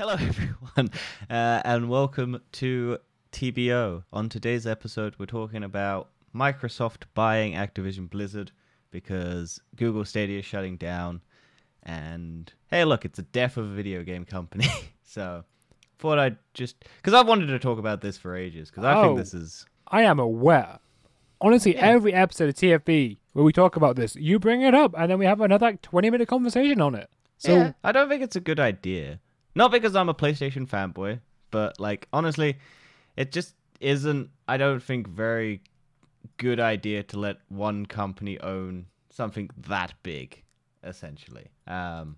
Hello, everyone, uh, and welcome to TBO. On today's episode, we're talking about Microsoft buying Activision Blizzard because Google Stadia is shutting down. And hey, look, it's a death of a video game company. so, thought I'd just because I've wanted to talk about this for ages because I Oh. think this is I am aware. Honestly, Yeah. every episode of TFE where we talk about this, you bring it up, and then we have another like, twenty minute conversation on it. So yeah, I don't think it's a good idea. Not because I'm a PlayStation fanboy, but like honestly, it just isn't. I don't think very good idea to let one company own something that big, essentially. Um,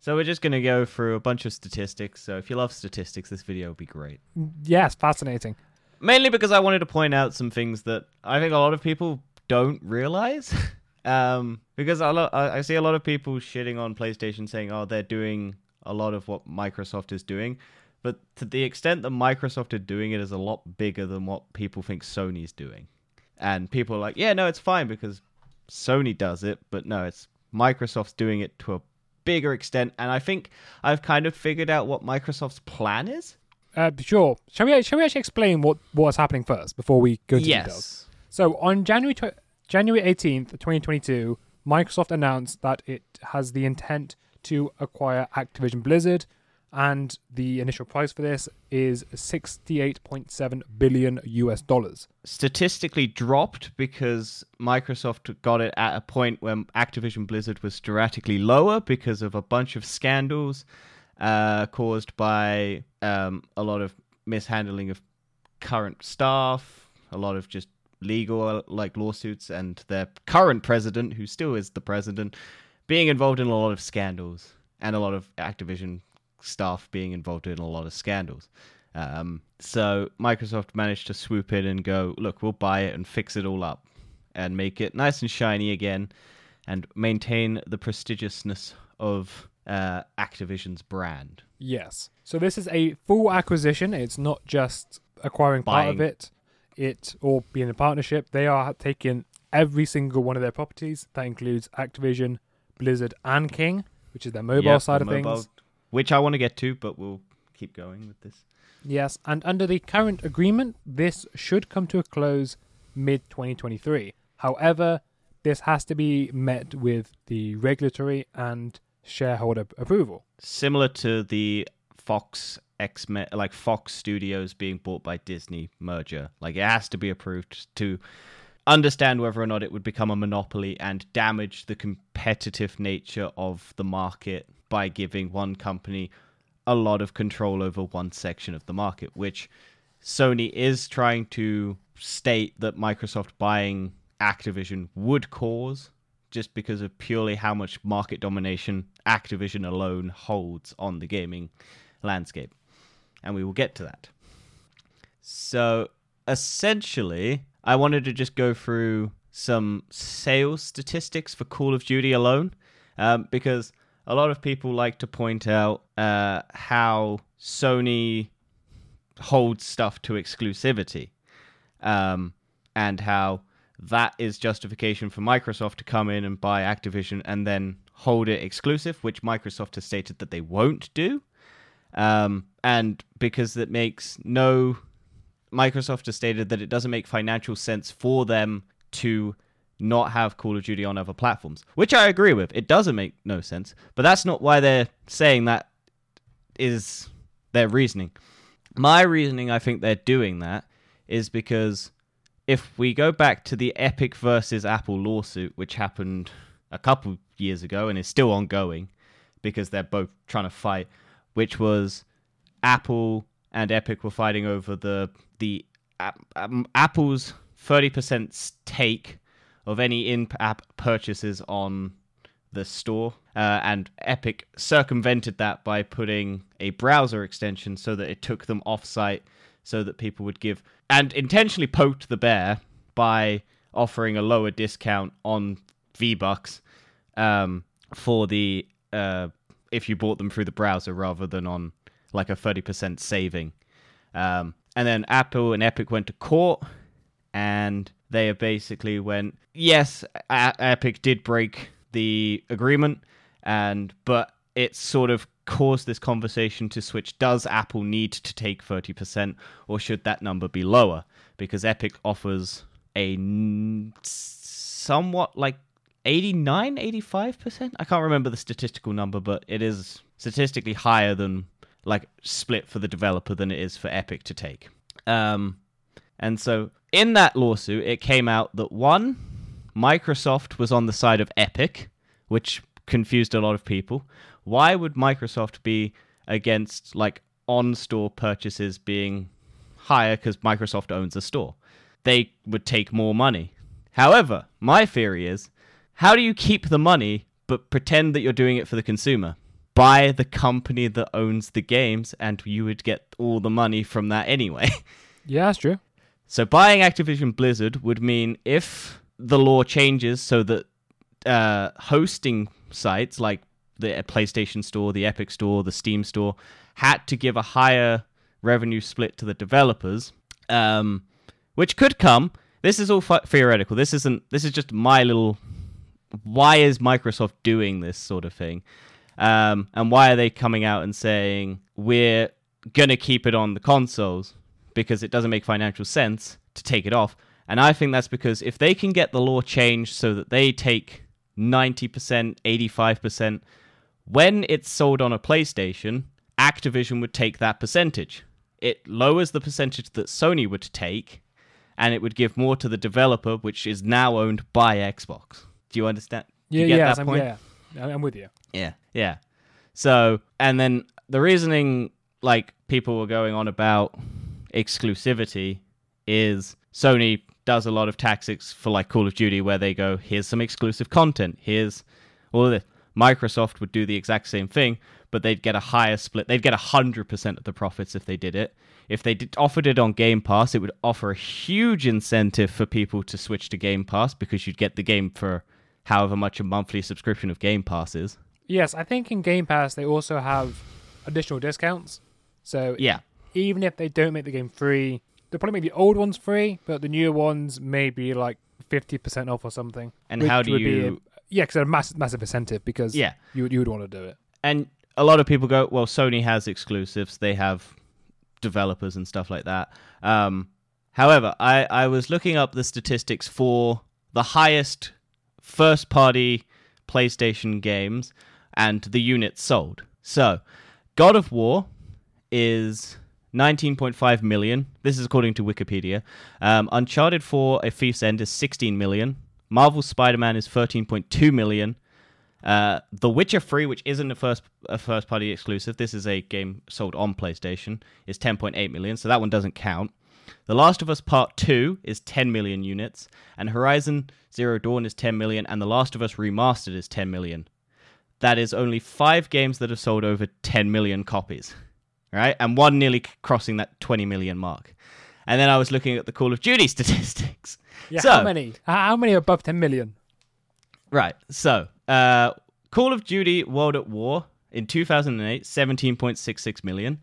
so we're just gonna go through a bunch of statistics. So if you love statistics, this video will be great. yes, fascinating. Mainly because I wanted to point out some things that I think a lot of people don't realize. um, because I I see a lot of people shitting on PlayStation, saying, "Oh, they're doing a lot of what Microsoft is doing," but to the extent that Microsoft are doing it is a lot bigger than what people think Sony's doing. And people are like, "Yeah, no, it's fine because Sony does it," but no, it's Microsoft's doing it to a bigger extent. And I think I've kind of figured out what Microsoft's plan is. Uh, sure. Shall we? Shall we actually explain what what's happening first before we go into details? yes. So on January tw- January eighteenth, twenty twenty two, Microsoft announced that it has the intent to acquire Activision Blizzard, and the initial price for this is sixty eight point seven billion US dollars. statistically dropped because Microsoft got it at a point when Activision Blizzard was dramatically lower because of a bunch of scandals uh, caused by um, a lot of mishandling of current staff, a lot of just legal like lawsuits, and their current president, who still is the president, being involved in a lot of scandals, and a lot of Activision staff being involved in a lot of scandals. Um, so Microsoft managed to swoop in and go, look, we'll buy it and fix it all up and make it nice and shiny again and maintain the prestigiousness of uh, Activision's brand. Yes. So this is a full acquisition. It's not just acquiring part of it, it or being a partnership. They are taking every single one of their properties. That includes Activision, Blizzard, and King, which is their mobile side the of mobile- things. Which I want to get to, but we'll keep going with this. Yes, and under the current agreement, this should come to a close mid 2023. However, this has to be met with the regulatory and shareholder approval. Similar to the Fox X like Fox Studios being bought by Disney merger. Like it has to be approved to understand whether or not it would become a monopoly and damage the competitive nature of the market by giving one company a lot of control over one section of the market, which Sony is trying to state that Microsoft buying Activision would cause just because of purely how much market domination Activision alone holds on the gaming landscape. And we will get to that. So essentially, I wanted to just go through some sales statistics for Call of Duty alone, um, because a lot of people like to point out uh, how Sony holds stuff to exclusivity, um, and how that is justification for Microsoft to come in and buy Activision and then hold it exclusive, which Microsoft has stated that they won't do. Um, and because it makes no Microsoft has stated that it doesn't make financial sense for them to not have Call of Duty on other platforms, which I agree with. It doesn't make no sense, but that's not why they're saying that is their reasoning. My reasoning, I think they're doing that is because if we go back to the Epic versus Apple lawsuit, which happened a couple years ago and is still ongoing because they're both trying to fight, which was Apple and Epic were fighting over the the um, Apple's thirty percent take of any in-app purchases on the store, uh, and Epic circumvented that by putting a browser extension so that it took them off-site, so that people would give and intentionally poked the bear by offering a lower discount on V Bucks um, for the uh, if you bought them through the browser rather than on like a 30% saving. Um, and then Apple and Epic went to court and they basically went, yes, A- Epic did break the agreement, and but it sort of caused this conversation to switch. Does Apple need to take 30%, or should that number be lower? Because Epic offers a n- somewhat like 89, 85%. I can't remember the statistical number, but it is statistically higher than like split for the developer than it is for Epic to take. Um, and so in that lawsuit, it came out that one, Microsoft was on the side of Epic, which confused a lot of people. Why would Microsoft be against like on store purchases being higher because Microsoft owns a store? They would take more money. However, my theory is how do you keep the money but pretend that you're doing it for the consumer? Buy the company that owns the games, and you would get all the money from that anyway. Yeah, that's true. So buying Activision Blizzard would mean if the law changes so that uh, hosting sites like the PlayStation Store, the Epic Store, the Steam Store had to give a higher revenue split to the developers, um, which could come. This is all fu- theoretical. This isn't. This is just my little. Why is Microsoft doing this sort of thing? Um, and why are they coming out and saying we're gonna keep it on the consoles? because it doesn't make financial sense to take it off. And I think that's because if they can get the law changed so that they take 90%, 85%, when it's sold on a PlayStation, Activision would take that percentage. It lowers the percentage that Sony would take, and it would give more to the developer, which is now owned by Xbox. Do you understand? Do Yeah, you get yeah, that I'm, yeah. I'm with you. Yeah, yeah. So, and then the reasoning, like people were going on about exclusivity, is Sony does a lot of tactics for like Call of Duty where they go, here's some exclusive content, here's all of this. Microsoft would do the exact same thing, but they'd get a higher split. They'd get 100% of the profits if they did it. If they did, offered it on Game Pass, it would offer a huge incentive for people to switch to Game Pass because you'd get the game for however much a monthly subscription of Game Pass is. Yes, I think in Game Pass they also have additional discounts. So Yeah. even if they don't make the game free, they'll probably make the old ones free, but the newer ones may be like fifty percent off or something. And how do you- a- yeah, because a massive, massive incentive because Yeah. you would you would want to do it. and a lot of people go, well, Sony has exclusives. They have developers and stuff like that. Um, however, I, I was looking up the statistics for the highest first party PlayStation games and the units sold. So, God of War is 19.5 million. This is according to Wikipedia. Um, Uncharted 4 A Thief's End is 16 million. Marvel Spider Man is 13.2 million. Uh, the Witcher 3, which isn't a first a first party exclusive, this is a game sold on PlayStation, is 10.8 million, so that one doesn't count. The Last of Us Part 2 is 10 million units, and Horizon Zero Dawn is 10 million, and The Last of Us Remastered is 10 million. That is only five games that have sold over 10 million copies, right? And one nearly crossing that 20 million mark. And then I was looking at the Call of Duty statistics. Yeah, So- how many? How many are above ten million? Right. So, uh, Call of Duty World at War in 2008, 17.66 million.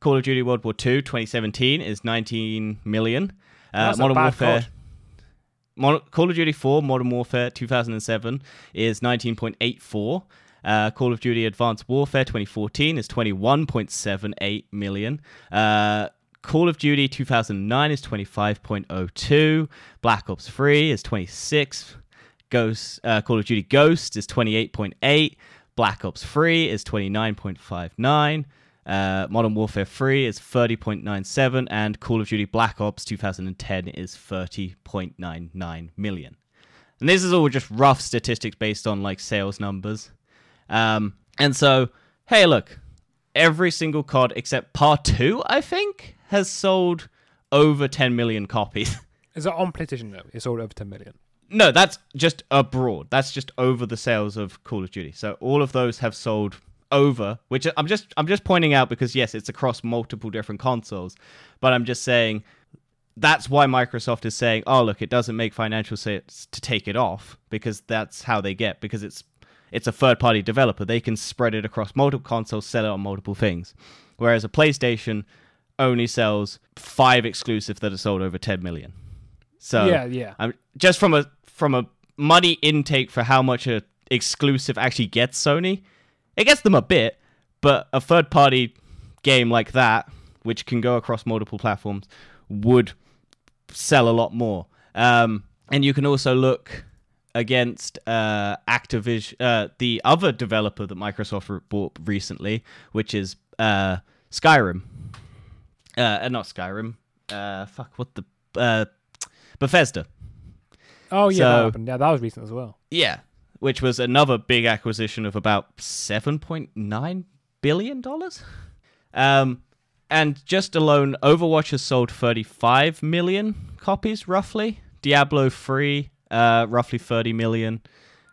Call of Duty World War 2 2017 is 19 million. Uh, That's a Modern Warfare. Call of Duty 4 Modern Warfare 2007 is 19.84. Uh, Call of Duty Advanced Warfare 2014 is 21.78 million. Uh, Call of Duty 2009 is 25.02. Black Ops 3 is 26. Ghost uh, Call of Duty Ghost is 28.8. Black Ops 3 is 29.59. Uh, Modern Warfare 3 is 30.97, and Call of Duty Black Ops 2010 is 30.99 million. And this is all just rough statistics based on like sales numbers. Um, and so, hey, look, every single COD except Part 2, I think, has sold over 10 million copies. Is it on PlayStation though? It's all over ten million. No, that's just abroad. That's just over the sales of Call of Duty. So all of those have sold over, which I'm just I'm just pointing out because yes, it's across multiple different consoles, but I'm just saying that's why Microsoft is saying, "Oh, look, it doesn't make financial sense to take it off because that's how they get because it's it's a third-party developer. They can spread it across multiple consoles, sell it on multiple things. Whereas a PlayStation only sells 5 exclusives that are sold over 10 million. So yeah, yeah. I'm just from a from a money intake for how much a exclusive actually gets Sony, it gets them a bit, but a third party game like that, which can go across multiple platforms, would sell a lot more. Um, and you can also look against uh, Activision, uh, the other developer that Microsoft bought recently, which is uh, Skyrim. Uh, not Skyrim. Uh, fuck, what the uh, Bethesda. Oh yeah, So- that happened. Yeah, that was recent as well. Yeah, which was another big acquisition of about seven point nine billion dollars. Um, and just alone, Overwatch has sold thirty-five million copies, roughly. Diablo three, uh, roughly thirty million.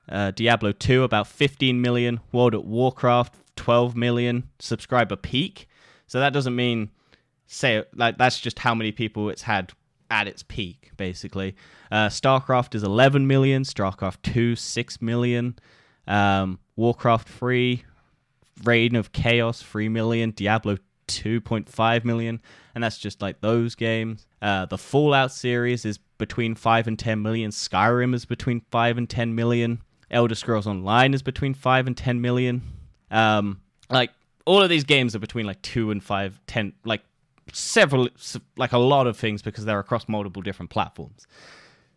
Uh, Diablo two, about fifteen million. World of Warcraft, twelve million. Subscriber peak. So that doesn't mean say like that's just how many people it's had at its peak basically. Uh, starcraft is 11 million. Starcraft 2 6 million. Um, warcraft 3 reign of chaos 3 million. Diablo 2.5 million. And that's just like those games. Uh, the fallout series is between 5 and 10 million. Skyrim is between 5 and 10 million. Elder scrolls online is between 5 and 10 million. Um, like all of these games are between like 2 and 5 10 like several like a lot of things because they're across multiple different platforms.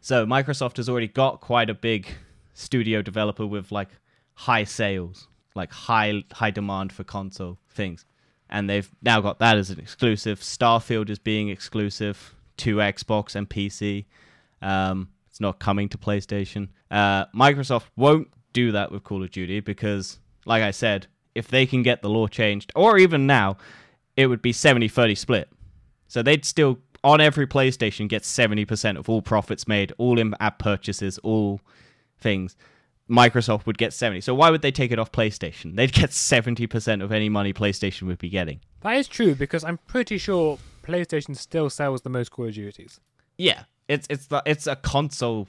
So microsoft has already got quite a big studio developer with like high sales like high high demand for console things. And they've now got that as an exclusive. Starfield is being exclusive to xbox and pc um, it's not coming to playstation uh, microsoft won't do that with call of duty because like i said if they can get the law changed or even now it would be 70 30 split. So they'd still, on every PlayStation, get 70% of all profits made, all in app purchases, all things. Microsoft would get 70. So why would they take it off PlayStation? They'd get 70% of any money PlayStation would be getting. That is true because I'm pretty sure PlayStation still sells the most Call of Duties. Yeah, it's it's the, it's a console.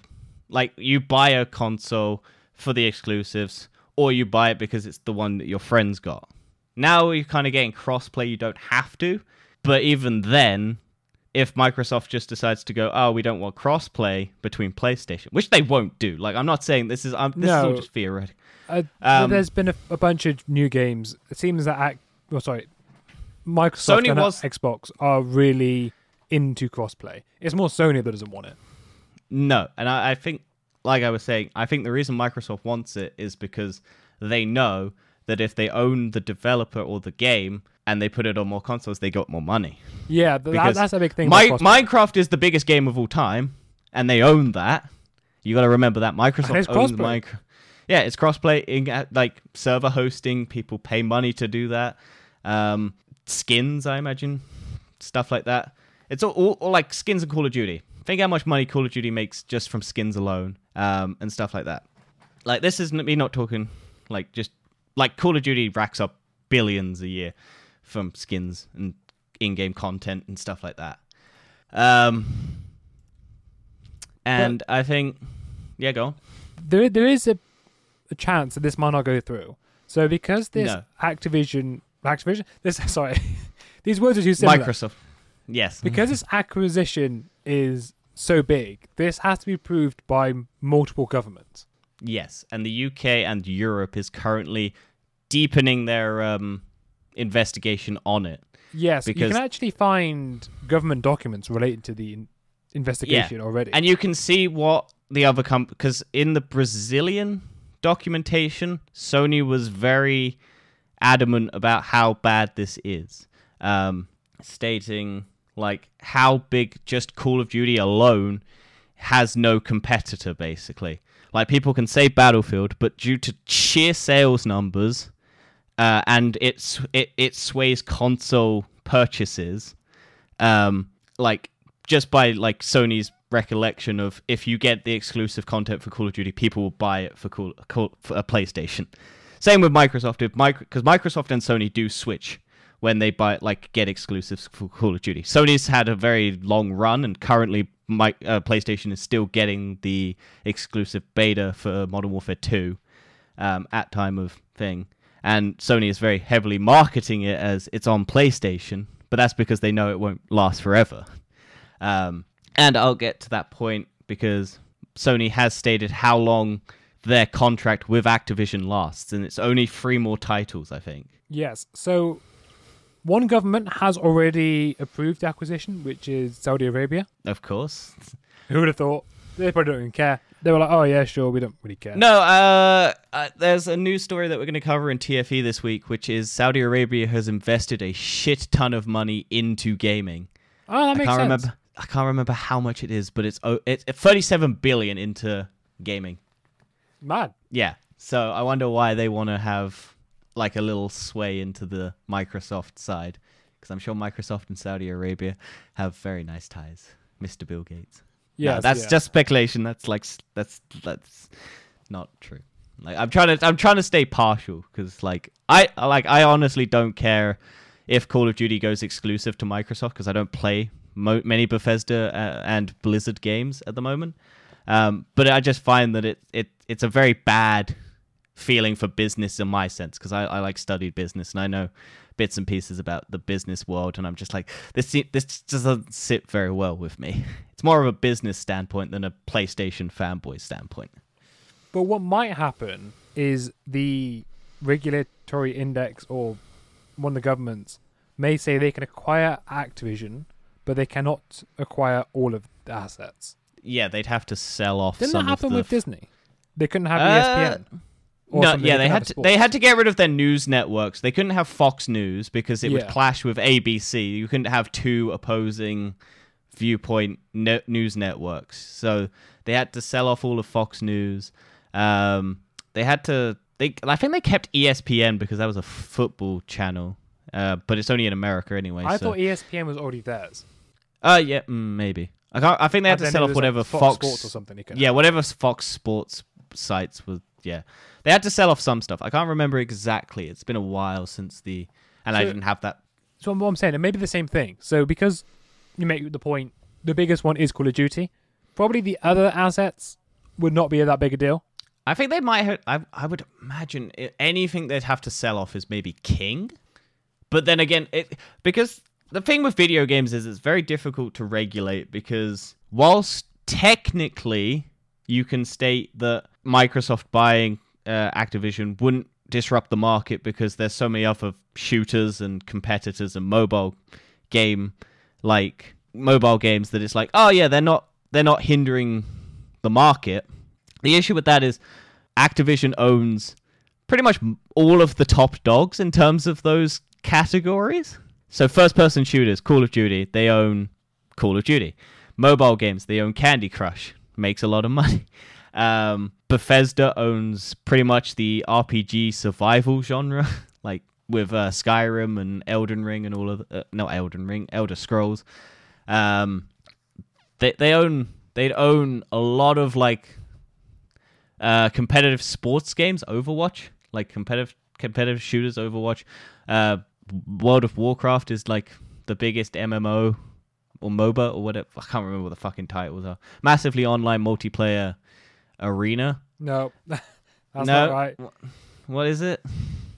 Like you buy a console for the exclusives, or you buy it because it's the one that your friends got. Now you're kind of getting crossplay. You don't have to, but even then, if Microsoft just decides to go, oh, we don't want crossplay between PlayStation, which they won't do. Like I'm not saying this is um, this is all just theoretical. Uh, Um, there's been a, a bunch of new games. It seems that ac- well, sorry, Microsoft Sony and was- Xbox are really into crossplay. It's more Sony that doesn't want it. No, and I, I think, like I was saying, I think the reason Microsoft wants it is because they know that if they own the developer or the game and they put it on more consoles, they got more money. Yeah, th- that, that's a big thing. Mi- about crossplay. Minecraft is the biggest game of all time, and they own that. You got to remember that Microsoft it's owns. Minecraft. Yeah, it's crossplay. In, like server hosting, people pay money to do that. Um, skins, I imagine, stuff like that. It's all, all, all like skins in Call of Duty. Think how much money Call of Duty makes just from skins alone, um, and stuff like that. Like this is me not talking like just like Call of Duty racks up billions a year from skins and in-game content and stuff like that. Um, and I think, yeah, go on. there there is a, a chance that this might not go through. So because this No. Activision, Activision, this sorry, these words are too similar. Microsoft, yes, Because this acquisition is so big, this has to be proved by multiple governments. yes, and the UK and Europe is currently deepening their um, investigation on it. Yes, because... you can actually find government documents related to the in- investigation already. And you can see what the other company, because in the Brazilian documentation, Sony was very adamant about how bad this is, um, stating like how big just Call of Duty alone has no competitor, basically. Like people can say Battlefield, but due to sheer sales numbers, uh, and it's it it sways console purchases, um, like just by like Sony's recollection of if you get the exclusive content for Call of Duty, people will buy it for Call, Call for a PlayStation. Same with Microsoft, if because Microsoft and Sony do switch when they buy like get exclusives for Call of Duty. Sony's had a very long run, and currently, my, uh, PlayStation is still getting the exclusive beta for Modern Warfare Two um, at time of thing, and Sony is very heavily marketing it as it's on PlayStation, but that's because they know it won't last forever. Um, and I'll get to that point because Sony has stated how long their contract with Activision lasts, and it's only three more titles, I think. Yes. So one government has already approved the acquisition, which is Saudi Arabia. Of course. Who would have thought? They probably don't even care. They were like, "Oh yeah, sure, we don't really care." No, uh, uh, there's a news story that we're going to cover in TFE this week, which is Saudi Arabia has invested a shit ton of money into gaming. Oh, that I makes can't sense. remember. I can't remember how much it is, but it's oh, it's 37 billion into gaming. Mad. Yeah. So I wonder why they want to have like a little sway into the Microsoft side, because I'm sure Microsoft and Saudi Arabia have very nice ties. Mr. Bill Gates. Yeah, No, that's just speculation. That's like that's that's not true. Like I'm trying to I'm trying to stay partial because like I I- like I honestly don't care if Call of Duty goes exclusive to Microsoft because I don't play mo- many Bethesda uh, and Blizzard games at the moment. Um, but I just find that it it it's a very bad feeling for business in my sense because I, I like studied business and I know bits and pieces about the business world and I'm just like this this doesn't sit very well with me. It's more of a business standpoint than a PlayStation fanboy standpoint. But what might happen is the regulatory index or one of the governments may say they can acquire Activision, but they cannot acquire all of the assets. Yeah, they'd have to sell off Didn't some that happen with Disney? They couldn't have Uh, ESPN. No, yeah, they had to, they had to get rid of their news networks. They couldn't have Fox News because it would clash with ABC. You couldn't have two opposing viewpoint ne- news networks. So they had to sell off all of Fox News. Um, they had to. They, I think they kept ESPN because that was a football channel, uh, but it's only in America anyway. I so. thought ESPN was already theirs. Uh, yeah, mm, maybe. I, can't, I think they had And to sell off was, like, whatever Fox, Fox, Sports or something. yeah, have. whatever Fox Sports sites were. Yeah, they had to sell off some stuff. I can't remember exactly. It's been a while since the, and I didn't have that. So what I'm saying, it may be the same thing. So because you make the point, the biggest one is Call of Duty. Probably the other assets would not be that big a deal. I think they might. Have, I I would imagine anything they'd have to sell off is maybe King, but then again, it because the thing with video games is it's very difficult to regulate because whilst technically you can state that Microsoft buying uh, Activision wouldn't disrupt the market because there's so many other shooters and competitors and mobile game like mobile games that it's like oh yeah they're not they're not hindering the market the issue with that is Activision owns pretty much all of the top dogs in terms of those categories. So first person shooters, Call of Duty, they own Call of Duty. Mobile games, they own Candy Crush, makes a lot of money. Um, Bethesda owns pretty much the RPG survival genre, like with uh, Skyrim and Elden Ring and all of the, uh, not Elden Ring, Elder Scrolls. Um, they they own they'd own a lot of like uh, competitive sports games, Overwatch, like competitive competitive shooters, Overwatch. World of Warcraft is like the biggest MMO or MOBA or whatever. I can't remember what the fucking titles are. Massively online multiplayer arena. No, that's no, not right. What is it?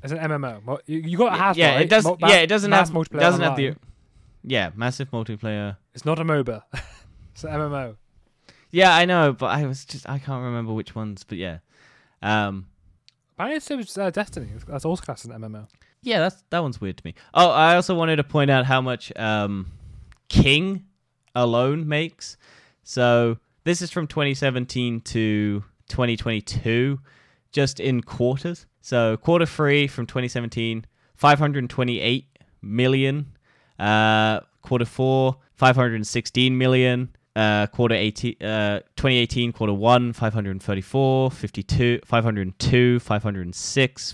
It's an MMO. You, you got half yeah, right. it does. Mo- yeah, it doesn't have multiplayer doesn't have the. Yeah, massive multiplayer. It's not a MOBA. it's an MMO. Yeah, I know, but I was just I can't remember which ones. But yeah, um, it's it's, uh, Destiny. That's also classed as an MMO. Yeah, that's that one's weird to me. Oh, I also wanted to point out how much um, King alone makes. So this is from 2017 to 2022, just in quarters. So quarter three from 2017, 528 million. Uh, quarter four, 516 million. Uh, quarter 18, uh, 2018, quarter one, 534, 52, 502, 506,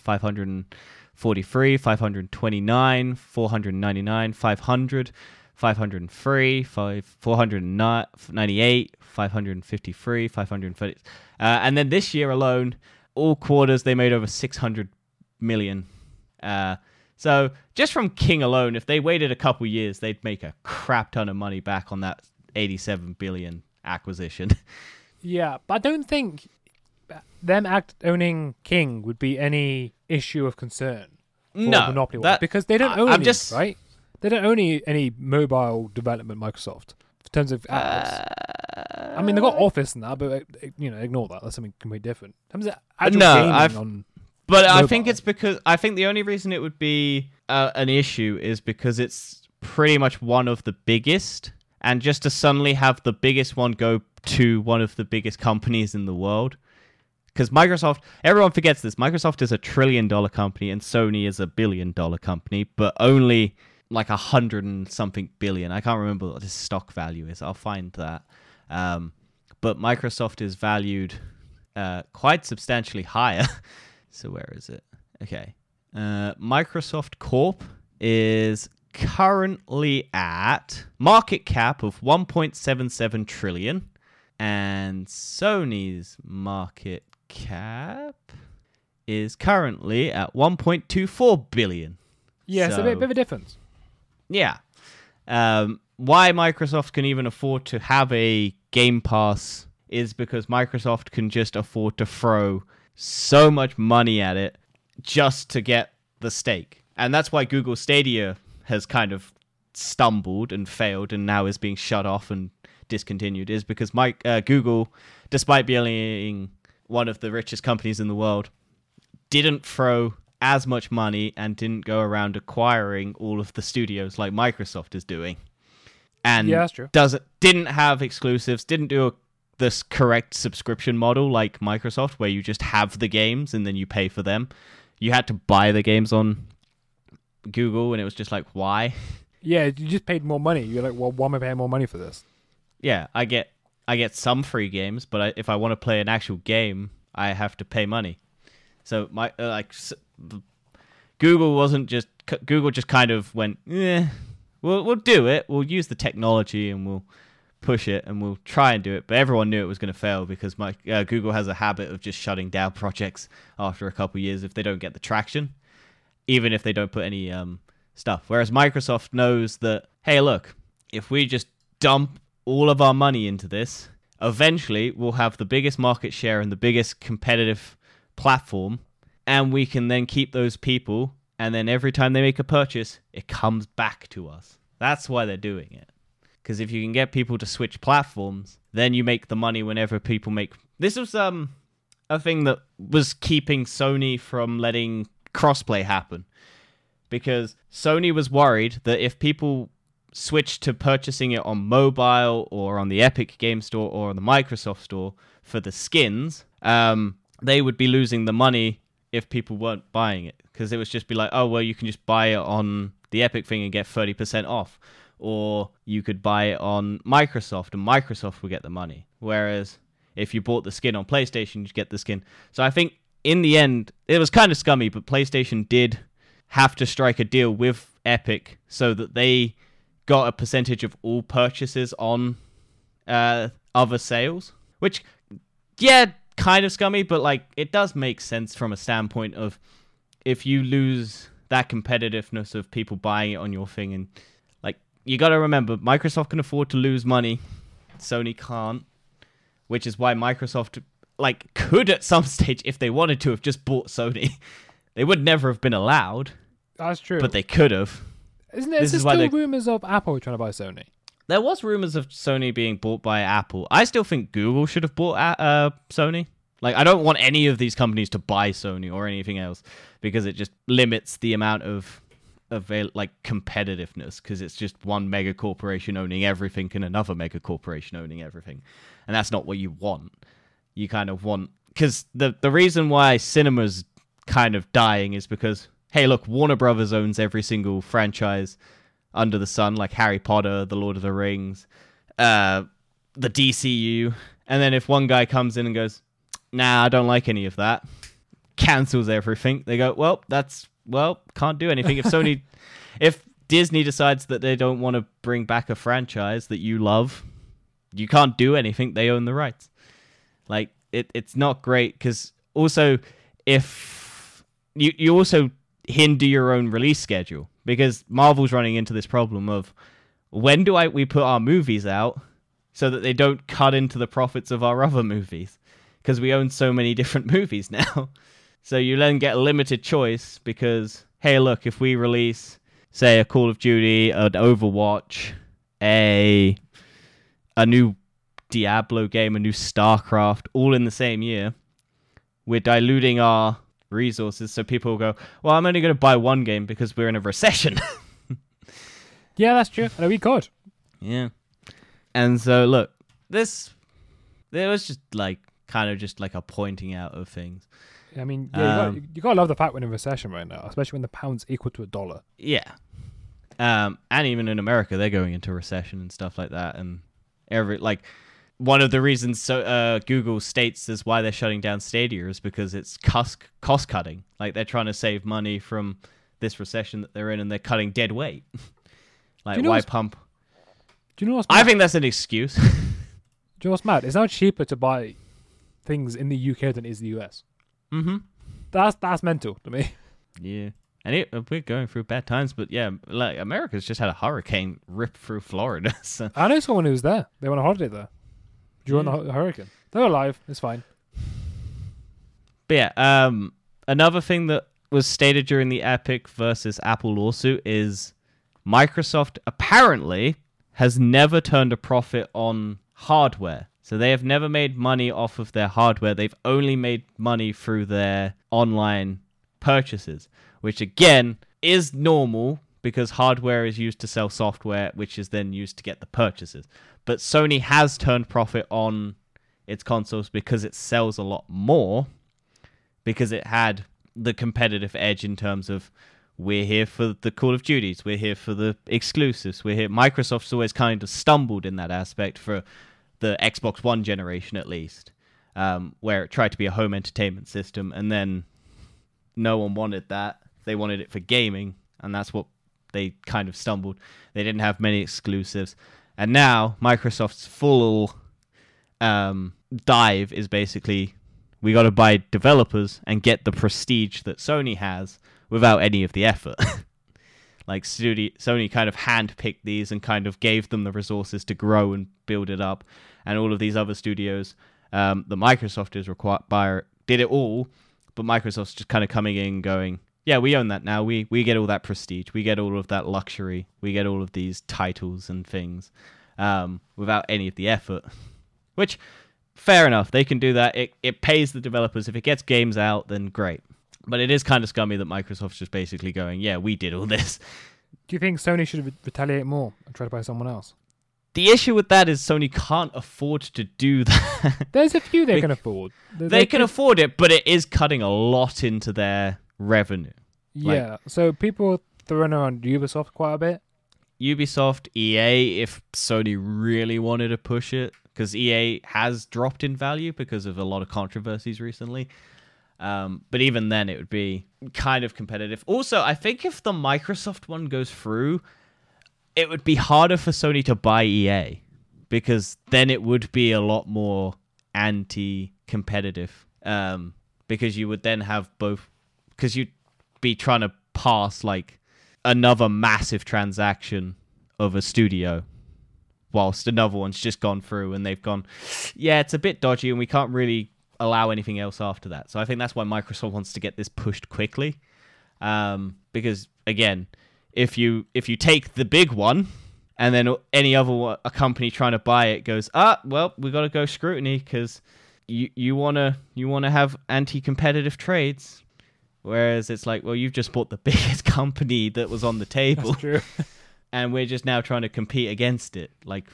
543, 529, 499, 500, 503, 5, 498, 553, 530. Uh, and then this year alone, all quarters, they made over 600 million. Uh, so just from King alone, if they waited a couple years, they'd make a crap ton of money back on that 87 billion acquisition. Yeah, but I don't think them act owning King would be any issue of concern. For no, Monopoly that- because they don't I- own I'm any, just- right. They don't own any, any mobile development Microsoft in terms of apps. I mean, they got Office and that, but uh, you know, ignore that. That's something completely different. In terms of No, I've- on But I think it's because I think the only reason it would be uh, an issue is because it's pretty much one of the biggest, and just to suddenly have the biggest one go to one of the biggest companies in the world. Because Microsoft, everyone forgets this. Microsoft is a trillion dollar company and Sony is a billion dollar company, but only like a hundred and something billion. I can't remember what the stock value is. I'll find that. Um, but Microsoft is valued uh, quite substantially higher. so where is it? Okay. Uh, Microsoft Corp is currently at market cap of 1.77 trillion and Sony's market cap is currently at 1.24 billion. Yeah, it's a bit, bit of a difference. Yeah. Um, why Microsoft can even afford to have a Game Pass is because Microsoft can just afford to throw so much money at it just to get the stake. And that's why Google Stadia has kind of stumbled and failed and now is being shut off and discontinued is because Mike, uh, Google, despite being one of the richest companies in the world, didn't throw as much money and didn't go around acquiring all of the studios like Microsoft is doing. And Yeah, that's true. doesn't didn't have exclusives, didn't do a, this correct subscription model like Microsoft where you just have the games and then you pay for them. You had to buy the games on Google and it was just like why? Yeah, you just paid more money. You're like, well, why am I paying more money for this? Yeah, I get I get some free games, but I, if I want to play an actual game, I have to pay money. So my uh, like Google wasn't just Google just kind of went, eh, we'll we'll do it. We'll use the technology and we'll push it and we'll try and do it. But everyone knew it was going to fail because my uh, Google has a habit of just shutting down projects after a couple years if they don't get the traction, even if they don't put any um stuff. Whereas Microsoft knows that, hey, look, if we just dump all of our money into this, eventually we'll have the biggest market share and the biggest competitive platform, and we can then keep those people. And then every time they make a purchase, it comes back to us. That's why they're doing it. Because if you can get people to switch platforms, then you make the money whenever people make. This was um a thing that was keeping Sony from letting crossplay happen because Sony was worried that if people switched to purchasing it on mobile or on the Epic Game Store or on the Microsoft Store for the skins, um, they would be losing the money if people weren't buying it because it would just be like, oh well, you can just buy it on the Epic thing and get thirty percent off, or you could buy it on Microsoft and Microsoft would get the money. Whereas if you bought the skin on PlayStation, you'd get the skin. So I think in the end, it was kind of scummy, but PlayStation did have to strike a deal with Epic so that they got a percentage of all purchases on uh, other sales, which, yeah, kind of scummy, but like it does make sense from a standpoint of if you lose that competitiveness of people buying it on your thing, and like you got to remember, Microsoft can afford to lose money, Sony can't, which is why Microsoft like could at some stage if they wanted to have just bought Sony. They would never have been allowed, That's true. but they could have. Isn't there this is still they- rumors of Apple trying to buy Sony? There was rumors of Sony being bought by Apple. I still think Google should have bought uh, uh, Sony. Like, I don't want any of these companies to buy Sony or anything else because it just limits the amount of avail- like competitiveness because it's just one mega corporation owning everything and another mega corporation owning everything, and that's not what you want. You kind of want because the the reason why cinema's kind of dying is because hey, look, Warner Brothers owns every single franchise under the sun, like Harry Potter, The Lord of the Rings, uh, the DCU. And then if one guy comes in and goes, nah, I don't like any of that, cancels everything, they go, well, that's, well, can't do anything. If Sony, if Disney decides that they don't want to bring back a franchise that you love, you can't do anything. They own the rights. Like, it, it's not great because also, if you, you also hinder your own release schedule because Marvel's running into this problem of when do I we put our movies out so that they don't cut into the profits of our other movies because we own so many different movies now. so you then get a limited choice because hey, look, if we release say a Call of Duty, an Overwatch, a a new Diablo game, a new StarCraft all in the same year, we're diluting our resources. So people will go, well, I'm only going to buy one game because we're in a recession. Yeah, that's true. And we could. yeah. And so look, this there was just like kind of just like a pointing out of things. I mean, yeah, you, got, Um, you gotta love the fact we're in a recession right now, especially when the pound's equal to a dollar. Yeah. Um, and even in America, they're going into recession and stuff like that. And every like one of the reasons so uh, Google states is why they're shutting down Stadia is because it's cost cost cutting. Like they're trying to save money from this recession that they're in, and they're cutting dead weight. like you know why pump? Do you know what's I think that's an excuse. Do you know what's mad? It's now cheaper to buy things in the UK than it is the US. mm-hmm. That's that's mental to me. Yeah. And it, we're going through bad times, but yeah, like America's just had a hurricane rip through Florida. So I know someone who was there. They went on holiday there during the hu- hurricane. They're alive. It's fine. But yeah, um, another thing that was stated during the Epic versus Apple lawsuit is Microsoft apparently has never turned a profit on hardware. So they have never made money off of their hardware. They've only made money through their online purchases, which again is normal because hardware is used to sell software, which is then used to get the purchases. But Sony has turned profit on its consoles because it sells a lot more because it had the competitive edge in terms of we're here for the Call of Duties, we're here for the exclusives, we're here. Microsoft's always kind of stumbled in that aspect for the Xbox One generation, at least, um, where it tried to be a home entertainment system, and then no one wanted that. They wanted it for gaming, and that's what they kind of stumbled. They didn't have many exclusives, and now Microsoft's full um, dive is basically we got to buy developers and get the prestige that Sony has without any of the effort. like studio, Sony kind of handpicked these and kind of gave them the resources to grow and build it up, and all of these other studios, um, the Microsoft is required did it all, but Microsoft's just kind of coming in going, yeah, we own that now. We we get all that prestige, we get all of that luxury, we get all of these titles and things, um, without any of the effort, which fair enough. They can do that. It it pays the developers. If it gets games out, then great. But it is kind of scummy that Microsoft's just basically going, yeah, we did all this. Do you think Sony should re- retaliate more and try to buy someone else? The issue with that is Sony can't afford to do that. There's a few they They- can afford. They, they can could- afford it, but it is cutting a lot into their revenue. like- Yeah. So people throwing around Ubisoft quite a bit. Ubisoft, EA, if Sony really wanted to push it, because EA has dropped in value because of a lot of controversies recently. Um, but even then, it would be kind of competitive. Also, I think if the Microsoft one goes through, it would be harder for Sony to buy EA because then it would be a lot more anti-competitive. Um, because you would then have both, because you'd be trying to pass like another massive transaction of a studio whilst another one's just gone through and they've gone yeah it's a bit dodgy and we can't really allow anything else after that. So i think that's why microsoft wants to get this pushed quickly um, because again if you if you take the big one and then any other a company trying to buy it goes ah well we got to go scrutiny because you you want to you want to have anti-competitive trades Whereas it's like, well, you've just bought the biggest company that was on the table, That's true. and we're just now trying to compete against it. Like,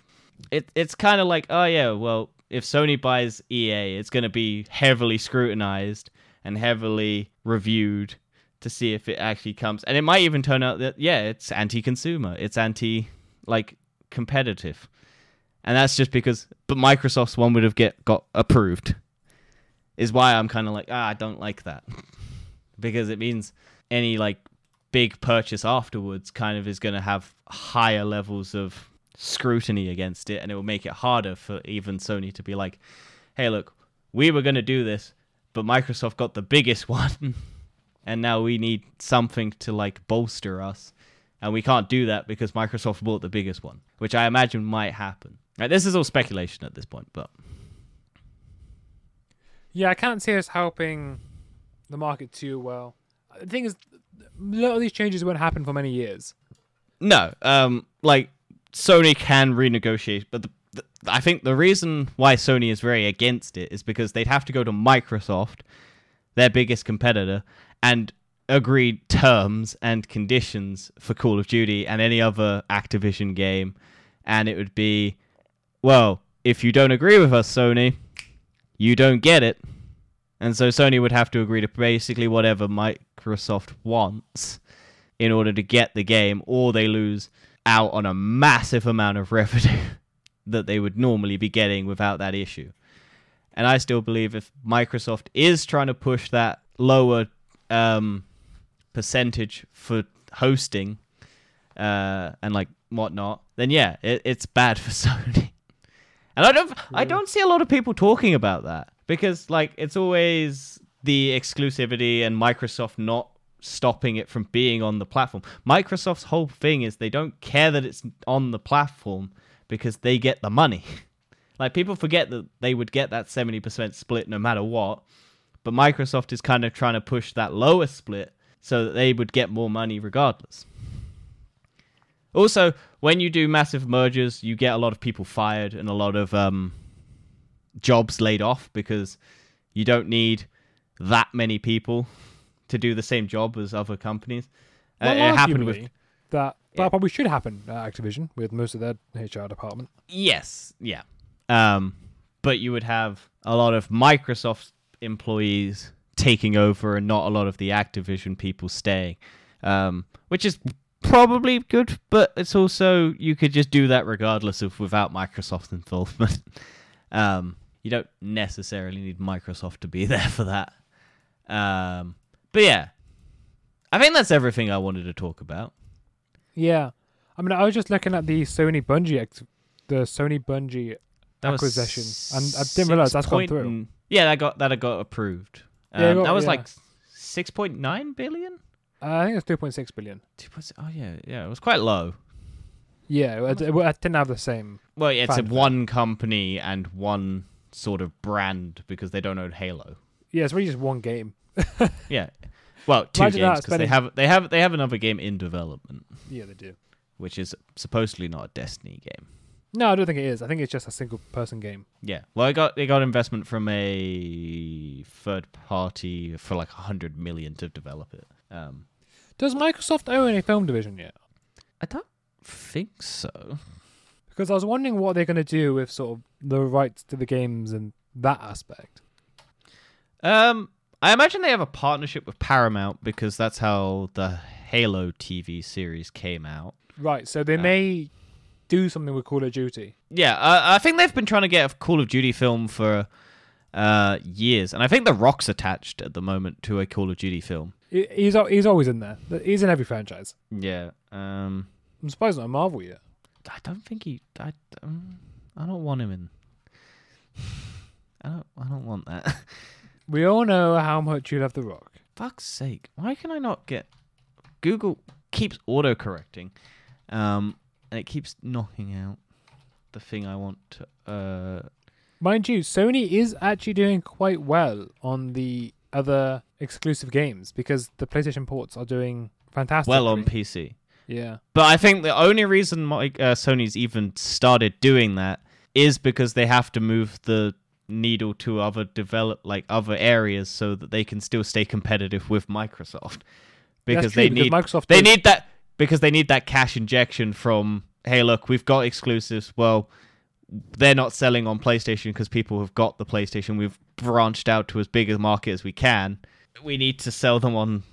it it's kind of like, oh yeah, well, if Sony buys EA, it's going to be heavily scrutinized and heavily reviewed to see if it actually comes, and it might even turn out that yeah, it's anti-consumer, it's anti like competitive, and that's just because, but Microsoft's one would have get got approved, is why I'm kind of like, ah, I don't like that because it means any like big purchase afterwards kind of is going to have higher levels of scrutiny against it and it will make it harder for even Sony to be like hey look we were going to do this but Microsoft got the biggest one and now we need something to like bolster us and we can't do that because Microsoft bought the biggest one which I imagine might happen. This is all speculation at this point but Yeah, I can't see us helping the market too well. The thing is, a lot of these changes won't happen for many years. No, um, like Sony can renegotiate, but the, the, I think the reason why Sony is very against it is because they'd have to go to Microsoft. their biggest competitor, and agreed terms and conditions for Call of Duty and any other Activision game, and it would be, well, if you don't agree with us, Sony, you don't get it. And so Sony would have to agree to basically whatever Microsoft wants in order to get the game, or they lose out on a massive amount of revenue that they would normally be getting without that issue. And I still believe if Microsoft is trying to push that lower um, percentage for hosting uh, and like whatnot, then yeah, it, it's bad for Sony. And I don't, I don't see a lot of people talking about that because like it's always the exclusivity and Microsoft not stopping it from being on the platform. Microsoft's whole thing is they don't care that it's on the platform because they get the money. like people forget that they would get that 70% split no matter what, but Microsoft is kind of trying to push that lower split so that they would get more money regardless. Also, when you do massive mergers, you get a lot of people fired and a lot of um, jobs laid off because you don't need that many people to do the same job as other companies. Uh, it happened with arguably, that. Yeah. Probably should happen at Activision with most of their HR department. yes, yeah. Um, but you would have a lot of Microsoft employees taking over and not a lot of the Activision people staying, um, which is probably good. But it's also you could just do that regardless of without Microsoft involvement. um, you don't necessarily need Microsoft to be there for that. Um, but yeah, I think that's everything I wanted to talk about. Yeah, I mean, I was just looking at the Sony Bungie, ex- the Sony Bungie That acquisition, and I didn't realize that's gone through. Yeah, that got that got approved. Um, Yeah, got- that was yeah. like six point nine billion. Uh, I think it's two point six billion. Two point- Oh yeah, yeah, it was quite low. Yeah, it didn't have the same. Well, yeah, it's a one company and one sort of brand because they don't own Halo. Yeah, it's really just one game. Yeah, well, two Imagine games because they have they have they have another game in development, Yeah, they do. which is supposedly not a Destiny game. No, I don't think it is. I think it's just a single person game. Yeah, well, I got they got investment from a third party for like a hundred million to develop it. Um, Does Microsoft own a film division yet? I don't think so. Because I was wondering what they're going to do with sort of the rights to the games and that aspect. Um, I imagine they have a partnership with Paramount because that's how the Halo TV series came out. Right, so they Uh, may do something with Call of Duty. Yeah, uh, I think they've been trying to get a Call of Duty film for uh, years, and I think The Rock's attached at the moment to a Call of Duty film. He's he's always in there. He's in every franchise. Yeah. Um, I'm surprised not in Marvel yet. I don't think he. I. Um, I don't want him in. I don't. I don't want that. We all know how much you love The Rock. fuck's sake, why can I not get Google keeps auto correcting, um, and it keeps knocking out the thing I want to. Uh, Mind you, Sony is actually doing quite well on the other exclusive games because the PlayStation ports are doing fantastic. well on PC, yeah. but I think the only reason my, uh, Sony's even started doing that is because they have to move the needle to other develop like other areas so that they can still stay competitive with Microsoft because true, they need Microsoft. They does- need that because they need that cash injection from hey look we've got exclusives well they're not selling on PlayStation because people have got the PlayStation we've branched out to as big a market as we can we need to sell them on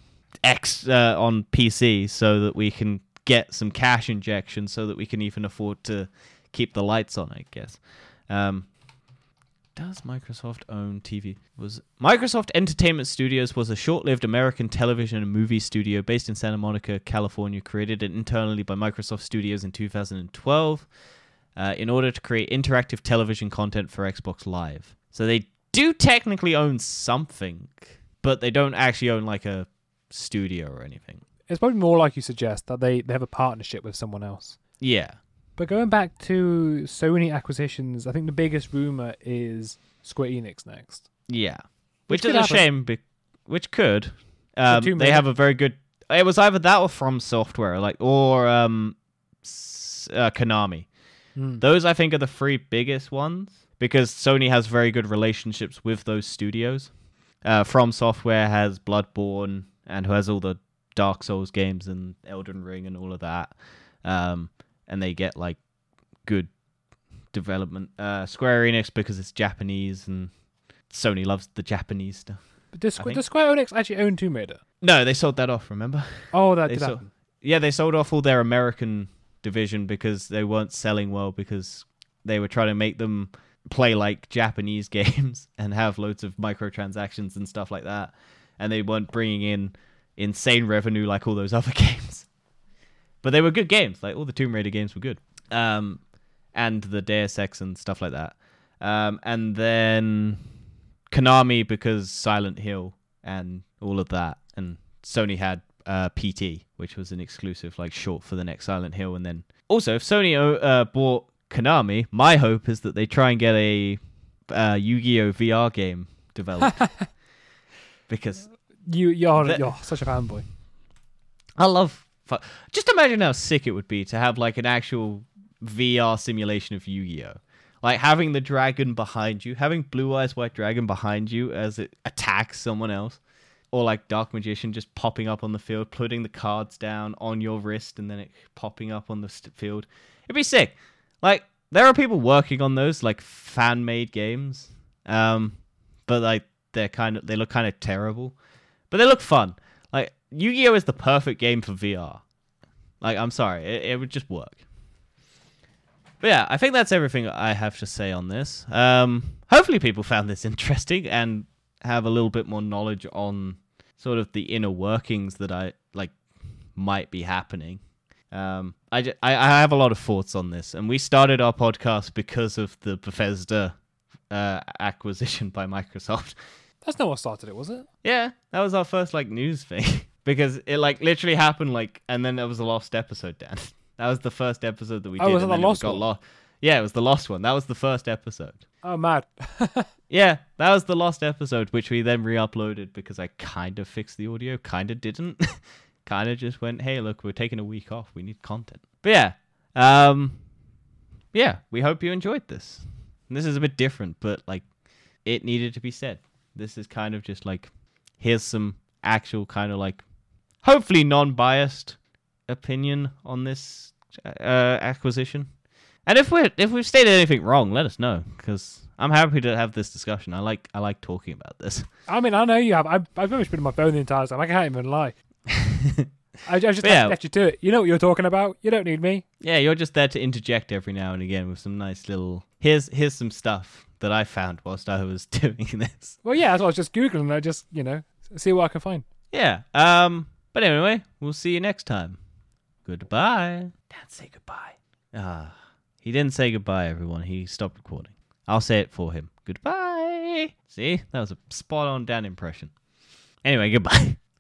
X uh, on PC so that we can get some cash injection so that we can even afford to keep the lights on I guess um does Microsoft own TV? Was Microsoft Entertainment Studios was a short-lived American television and movie studio based in Santa Monica, California, created internally by Microsoft Studios in 2012 uh, in order to create interactive television content for Xbox Live. So they do technically own something, but they don't actually own like a studio or anything. It's probably more like you suggest that they, they have a partnership with someone else. Yeah. But going back to Sony acquisitions, I think the biggest rumor is Square Enix next. Yeah, Which which, is a happen. shame. Be- which could. Um, they have a very good. It was either that or From Software, like or um, uh, Konami. Hmm. Those I think are the three biggest ones because Sony has very good relationships with those studios. uh, From Software has Bloodborne and who has all the Dark Souls games and Elden Ring and all of that. Um, and they get like good development. Uh, Square Enix because it's Japanese and Sony loves the Japanese stuff. But does, Squ- does Square Enix actually own Tomb Raider? No, they sold that off. Remember? Oh, that did sold-. Yeah, they sold off all their American division because they weren't selling well because they were trying to make them play like Japanese games and have loads of microtransactions and stuff like that. And they weren't bringing in insane revenue like all those other games. But they were good games. Like all the Tomb Raider games were good. Um, and the Deus Ex and stuff like that. Um, and then Konami because Silent Hill and all of that. And Sony had uh, PT, which was an exclusive, like short for the next Silent Hill. And then also, if Sony uh, bought Konami, my hope is that they try and get a uh, Yu-Gi-Oh VR game developed because You, you're, The- you're such a fanboy. I love. fu- Just imagine how sick it would be to have like an actual VR simulation of Yu-Gi-Oh. Like having the dragon behind you, having Blue Eyes White Dragon behind you as it attacks someone else, or like Dark Magician just popping up on the field, putting the cards down on your wrist, and then it popping up on the field. It'd be sick. Like there are people working on those like fan-made games, um, but like they're kind of they look kind of terrible, but they look fun. Like Yu-Gi-Oh is the perfect game for VR. Like I'm sorry, it, it would just work. But yeah, I think that's everything I have to say on this. Um, hopefully, people found this interesting and have a little bit more knowledge on sort of the inner workings that I like might be happening. Um, I, I I have a lot of thoughts on this, and we started our podcast because of the Bethesda uh, acquisition by Microsoft. That's not what started it, was it? Yeah, that was our first like news thing because it like literally happened like, and then there was the last episode. Dan, that was the first episode that we Oh, did. was and the then lost got one? Yeah, it was the lost one. That was the first episode. Oh, mad. Yeah, that was the lost episode, which we then re-uploaded because I kind of fixed the audio, kind of didn't, kind of just went, "Hey, look, we're taking a week off. We need content." But yeah, um, yeah, we hope you enjoyed this. And this is a bit different, but like, it needed to be said. This is kind of just like, here's some actual kind of like, hopefully non-biased opinion on this uh, acquisition. And if we if we've stated anything wrong, let us know because I'm happy to have this discussion. I like I like talking about this. I mean, I know you have. I've, I've always been on my phone the entire time. I can't even lie. I, I just yeah. left you to it. You know what you're talking about. You don't need me. yeah, you're just there to interject every now and again with some nice little here's here's some stuff that I found whilst I was doing this. Well, yeah, that's what I was just googling. I just, you know, see what I can find. Yeah. Um. But anyway, we'll see you next time. Goodbye. Dan, say goodbye. Ah, he didn't say goodbye, everyone. He stopped recording. I'll say it for him. Goodbye. See, that was a spot on Dan impression. Anyway, goodbye.